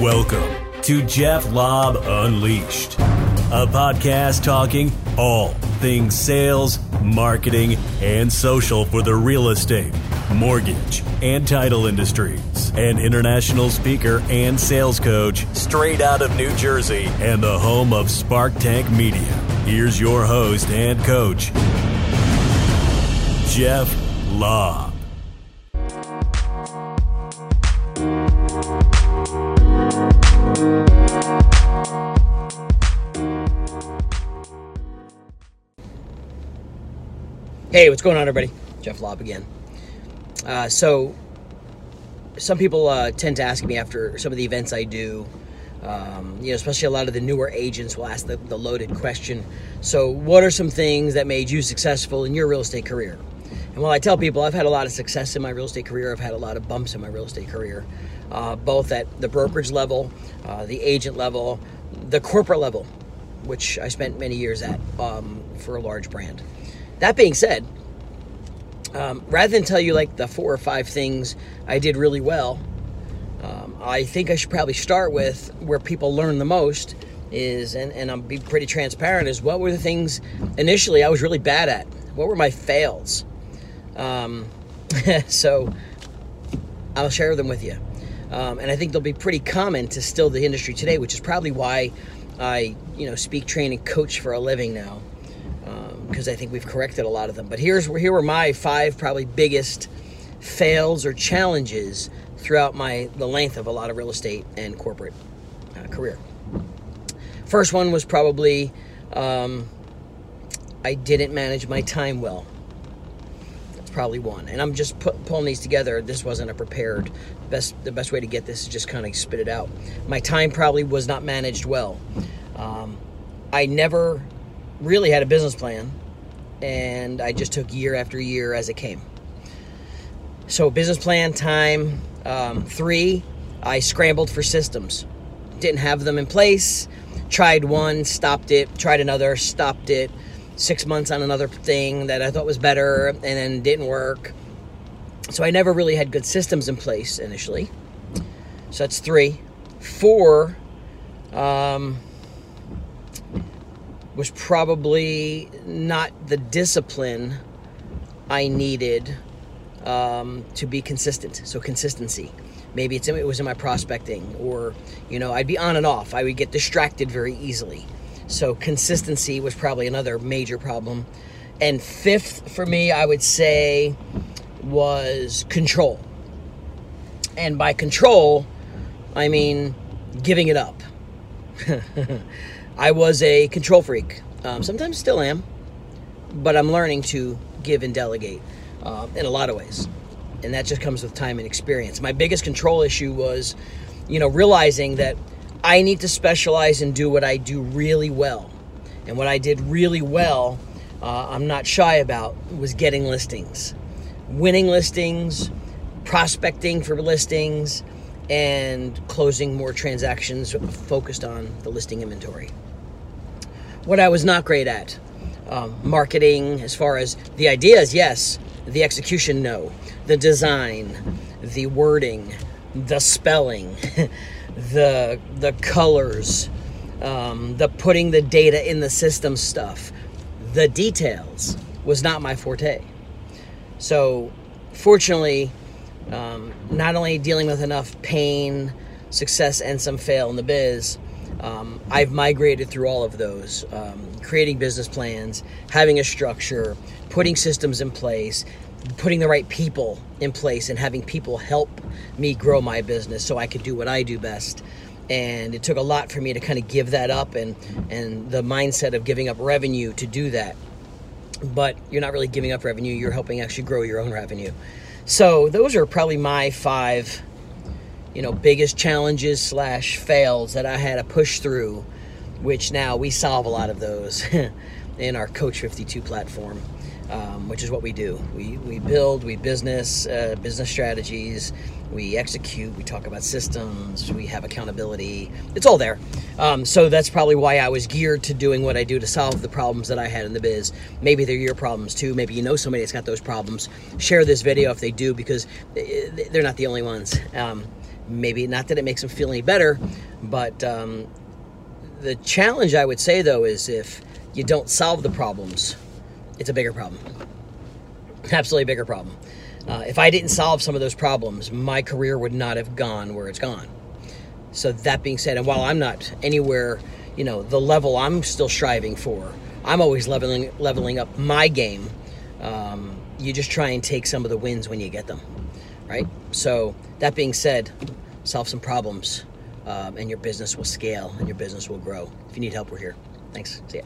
Welcome to Jeff Lobb Unleashed, a podcast talking all things sales, marketing, and social for the real estate, mortgage, and title industries. An international speaker and sales coach straight out of New Jersey and the home of Spark Tank Media. Here's your host and coach, Jeff Lobb. Hey, what's going on, everybody? Jeff Lobb again. Uh, so, some people uh, tend to ask me after some of the events I do, um, you know, especially a lot of the newer agents will ask the, the loaded question. So, what are some things that made you successful in your real estate career? And while I tell people I've had a lot of success in my real estate career, I've had a lot of bumps in my real estate career, uh, both at the brokerage level, uh, the agent level, the corporate level, which I spent many years at um, for a large brand. That being said, um, rather than tell you like the four or five things I did really well, um, I think I should probably start with where people learn the most is, and, and I'll be pretty transparent, is what were the things initially I was really bad at? What were my fails? Um, so I'll share them with you. Um, and I think they'll be pretty common to still the industry today, which is probably why I, you know, speak, train, and coach for a living now because I think we've corrected a lot of them. But here's here were my five probably biggest fails or challenges throughout my the length of a lot of real estate and corporate uh, career. First one was probably um, I didn't manage my time well. That's probably one, and I'm just pulling these together. This wasn't a prepared. Best the best way to get this is just kind of spit it out. My time probably was not managed well. Um, I never really had a business plan and I just took year after year as it came. So, business plan time um, three, I scrambled for systems. Didn't have them in place. Tried one, stopped it. Tried another, stopped it. Six months on another thing that I thought was better and then didn't work. So, I never really had good systems in place initially. So, that's three. Four, um, was probably not the discipline I needed um, to be consistent. So consistency. Maybe it's it was in my prospecting, or you know, I'd be on and off. I would get distracted very easily. So consistency was probably another major problem. And fifth for me, I would say, was control. And by control, I mean giving it up. I was a control freak. Um, sometimes still am, but I'm learning to give and delegate uh, in a lot of ways. And that just comes with time and experience. My biggest control issue was, you know, realizing that I need to specialize and do what I do really well. And what I did really well, uh, I'm not shy about, was getting listings, winning listings, prospecting for listings, and closing more transactions focused on the listing inventory what I was not great at. Um, marketing, as far as the ideas, yes. The execution, no. The design, the wording, the spelling, the the colors, um, the putting the data in the system stuff, the details was not my forte. So, fortunately, um, not only dealing with enough pain, success, and some fail in the biz, um, I've migrated through all of those, um, creating business plans, having a structure, putting systems in place, putting the right people in place, and having people help me grow my business so I could do what I do best. And it took a lot for me to kind of give that up and, and the mindset of giving up revenue to do that. But you're not really giving up revenue, you're helping actually grow your own revenue. So, those are probably my five you know, biggest challenges slash fails that I had to push through, which now we solve a lot of those in our Coach 52 platform, um, which is what we do. We, we build, we business, uh, business strategies, we execute, we talk about systems, we have accountability. It's all there. Um, so that's probably why I was geared to doing what I do to solve the problems that I had in the biz. Maybe they're your problems too. Maybe you know somebody that's got those problems. Share this video if they do because eh, they're not the only ones. Um, maybe not that it makes them feel any better, but um, the challenge I would say though is if you don't solve the problems, it's a bigger problem. Absolutely a bigger problem. Uh, if I didn't solve some of those problems, my career would not have gone where it's gone. So that being said, and while I'm not anywhere, you know, the level I'm still striving for, I'm always leveling leveling up my game. Um, you just try and take some of the wins when you get them, right? So that being said, solve some problems, um, and your business will scale and your business will grow. If you need help, we're here. Thanks. See ya.